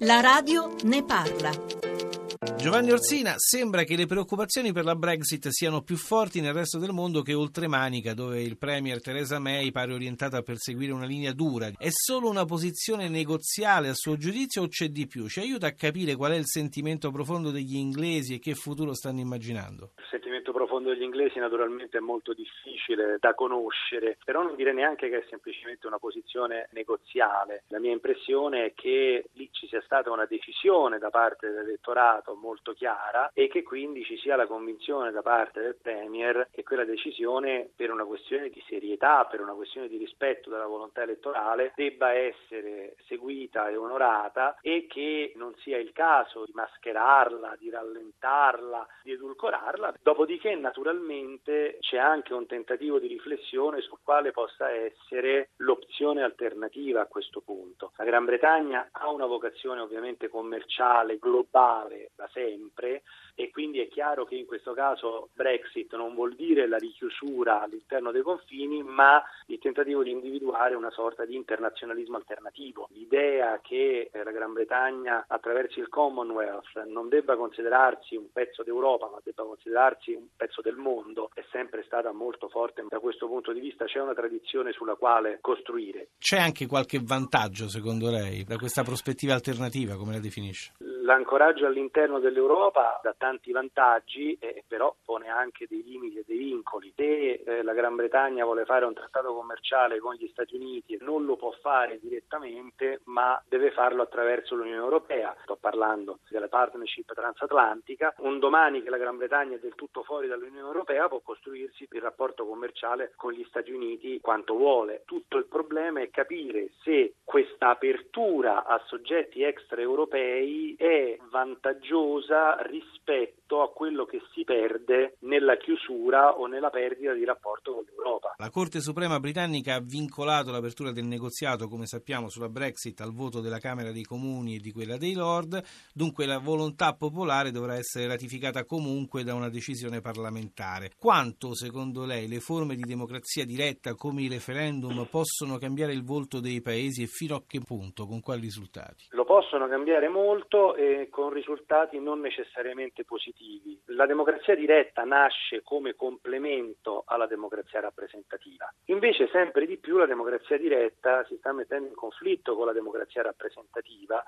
La radio ne parla. Giovanni Orsina, sembra che le preoccupazioni per la Brexit siano più forti nel resto del mondo che oltre Manica, dove il Premier Theresa May pare orientata a perseguire una linea dura. È solo una posizione negoziale a suo giudizio o c'è di più? Ci aiuta a capire qual è il sentimento profondo degli inglesi e che futuro stanno immaginando? Il sentimento profondo degli inglesi naturalmente è molto difficile da conoscere, però non dire neanche che è semplicemente una posizione negoziale. La mia impressione è che lì ci sia stata una decisione da parte dell'elettorato molto chiara e che quindi ci sia la convinzione da parte del Premier che quella decisione per una questione di serietà, per una questione di rispetto della volontà elettorale debba essere seguita e onorata e che non sia il caso di mascherarla, di rallentarla, di edulcorarla. Dopodiché naturalmente c'è anche un tentativo di riflessione su quale possa essere l'opzione alternativa a questo punto. La Gran Bretagna ha una vocazione ovviamente commerciale, globale, da sempre e quindi è chiaro che in questo caso Brexit non vuol dire la richiusura all'interno dei confini, ma il tentativo di individuare una sorta di internazionalismo alternativo. L'idea che eh, la Gran Bretagna attraverso il Commonwealth non debba considerarsi un pezzo d'Europa, ma debba considerarsi un pezzo del mondo è sempre stata molto forte da questo punto di vista, c'è una tradizione sulla quale costruire. C'è anche qualche vantaggio secondo lei da questa prospettiva alternativa, come la definisce? L'ancoraggio all'interno dell'Europa dà tanti vantaggi, eh, però pone anche dei limiti e dei vincoli. Eh, la Gran Bretagna vuole fare un trattato commerciale con gli Stati Uniti, non lo può fare direttamente, ma deve farlo attraverso l'Unione Europea. Sto parlando della partnership transatlantica. Un domani che la Gran Bretagna è del tutto fuori dall'Unione Europea può costruirsi il rapporto commerciale con gli Stati Uniti quanto vuole. Tutto il problema è capire se questa apertura a soggetti extraeuropei è vantaggiosa rispetto a quello che si perde nella chiusura o nella perdita di rapporto con l'Europa. La Corte Suprema britannica ha vincolato l'apertura del negoziato, come sappiamo, sulla Brexit al voto della Camera dei Comuni e di quella dei Lord, dunque la volontà popolare dovrà essere ratificata comunque da una decisione parlamentare. Quanto, secondo lei, le forme di democrazia diretta come i referendum possono cambiare il volto dei paesi e fino a che punto, con quali risultati? Lo possono cambiare molto e con risultati non necessariamente positivi. La democrazia diretta nasce come complemento alla democrazia rappresentativa. Invece sempre di più la democrazia diretta si sta mettendo in conflitto con la democrazia rappresentativa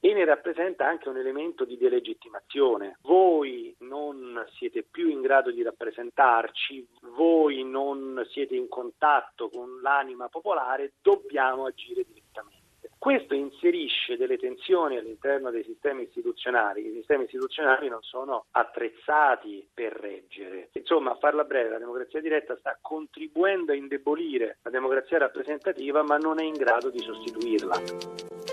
e ne rappresenta anche un elemento di delegittimazione. Voi non siete più in grado di rappresentarci, voi non siete in contatto con l'anima popolare, dobbiamo agire direttamente. Questo inserisce delle tensioni all'interno dei sistemi istituzionali. I sistemi istituzionali non sono attrezzati per reggere. Insomma, a farla breve, la democrazia diretta sta contribuendo a indebolire la democrazia rappresentativa, ma non è in grado di sostituirla.